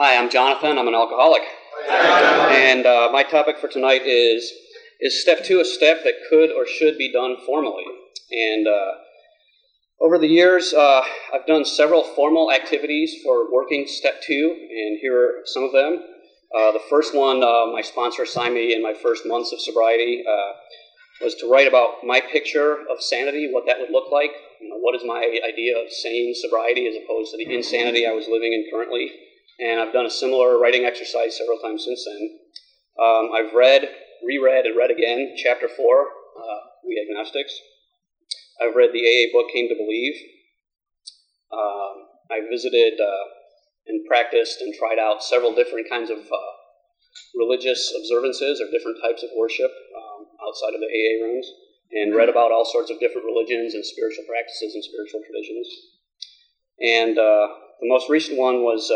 Hi, I'm Jonathan. I'm an alcoholic. And uh, my topic for tonight is Is step two a step that could or should be done formally? And uh, over the years, uh, I've done several formal activities for working step two, and here are some of them. Uh, the first one, uh, my sponsor assigned me in my first months of sobriety, uh, was to write about my picture of sanity, what that would look like. You know, what is my idea of sane sobriety as opposed to the insanity I was living in currently? And I've done a similar writing exercise several times since then. Um, I've read, reread, and read again chapter four, uh, We Agnostics. I've read the AA book Came to Believe. Um, I visited uh, and practiced and tried out several different kinds of uh, religious observances or different types of worship um, outside of the AA rooms, and read about all sorts of different religions and spiritual practices and spiritual traditions. And uh, the most recent one was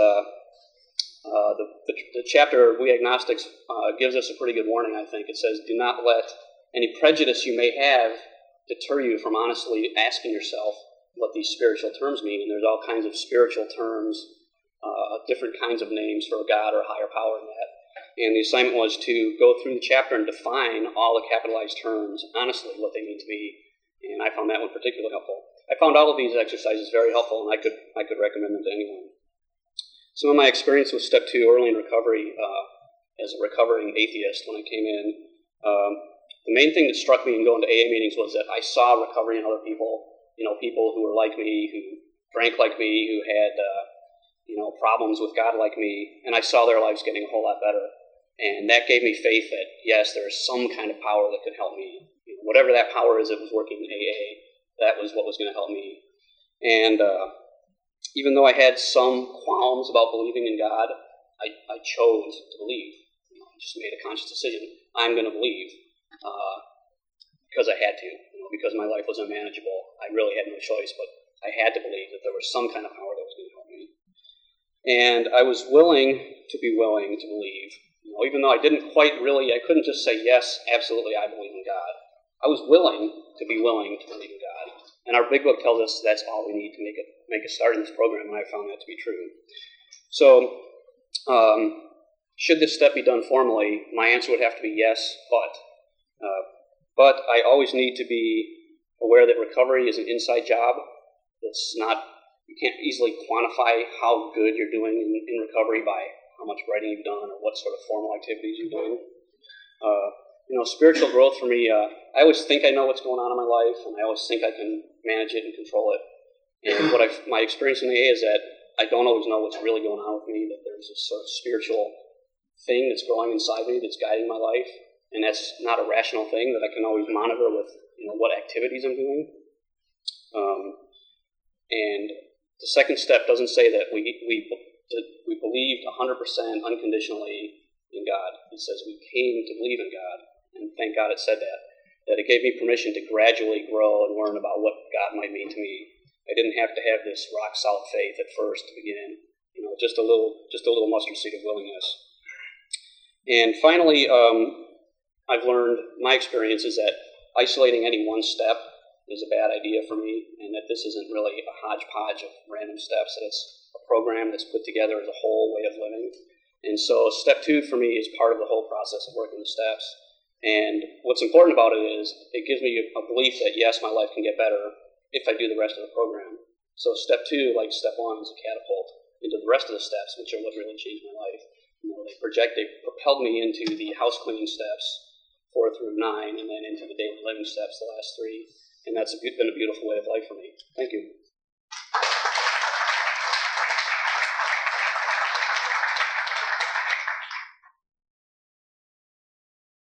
uh, the, the, the, chapter We Agnostics uh, gives us a pretty good warning, I think. It says, Do not let any prejudice you may have deter you from honestly asking yourself what these spiritual terms mean. And there's all kinds of spiritual terms, uh, different kinds of names for a God or a higher power in that. And the assignment was to go through the chapter and define all the capitalized terms, honestly, what they mean to me. And I found that one particularly helpful. I found all of these exercises very helpful, and I could, I could recommend them to anyone. Some of my experience with step two early in recovery uh, as a recovering atheist when I came in, um, the main thing that struck me in going to AA meetings was that I saw recovery in other people, you know, people who were like me, who drank like me, who had, uh, you know, problems with God like me, and I saw their lives getting a whole lot better. And that gave me faith that, yes, there is some kind of power that could help me. You know, whatever that power is it was working in AA, that was what was going to help me. And uh, even though I had some qualms about believing in God, I, I chose to believe. You know, I just made a conscious decision. I'm going to believe uh, because I had to, you know, because my life was unmanageable. I really had no choice, but I had to believe that there was some kind of power that was going to help me. And I was willing to be willing to believe. You know, even though I didn't quite really, I couldn't just say, yes, absolutely, I believe in God. I was willing to be willing to believe in God. And our big book tells us that's all we need to make a, make a start in this program, and I found that to be true. So, um, should this step be done formally? My answer would have to be yes, but. Uh, but I always need to be aware that recovery is an inside job. It's not, you can't easily quantify how good you're doing in, in recovery by how much writing you've done or what sort of formal activities you're doing. Uh, you know, spiritual growth for me, uh, I always think I know what's going on in my life, and I always think I can manage it and control it. And what I've, my experience in the AA is that I don't always know what's really going on with me, that there's this sort of spiritual thing that's growing inside me that's guiding my life and that's not a rational thing that I can always monitor with you know what activities I'm doing. Um, and the second step doesn't say that we we we believed 100% unconditionally in God. It says we came to believe in God, and thank God it said that. That it gave me permission to gradually grow and learn about what God might mean to me. I didn't have to have this rock solid faith at first to begin. You know, just a little, just a little mustard seed of willingness. And finally, um, I've learned my experience is that isolating any one step is a bad idea for me, and that this isn't really a hodgepodge of random steps, that it's a program that's put together as a whole way of living. And so, step two for me is part of the whole process of working the steps. And what's important about it is it gives me a belief that yes, my life can get better if I do the rest of the program. So, step two, like step one, is a catapult into the rest of the steps, which are what really changed my life. You know, they project, they propelled me into the house cleaning steps, four through nine, and then into the daily living steps, the last three. And that's been a beautiful way of life for me. Thank you.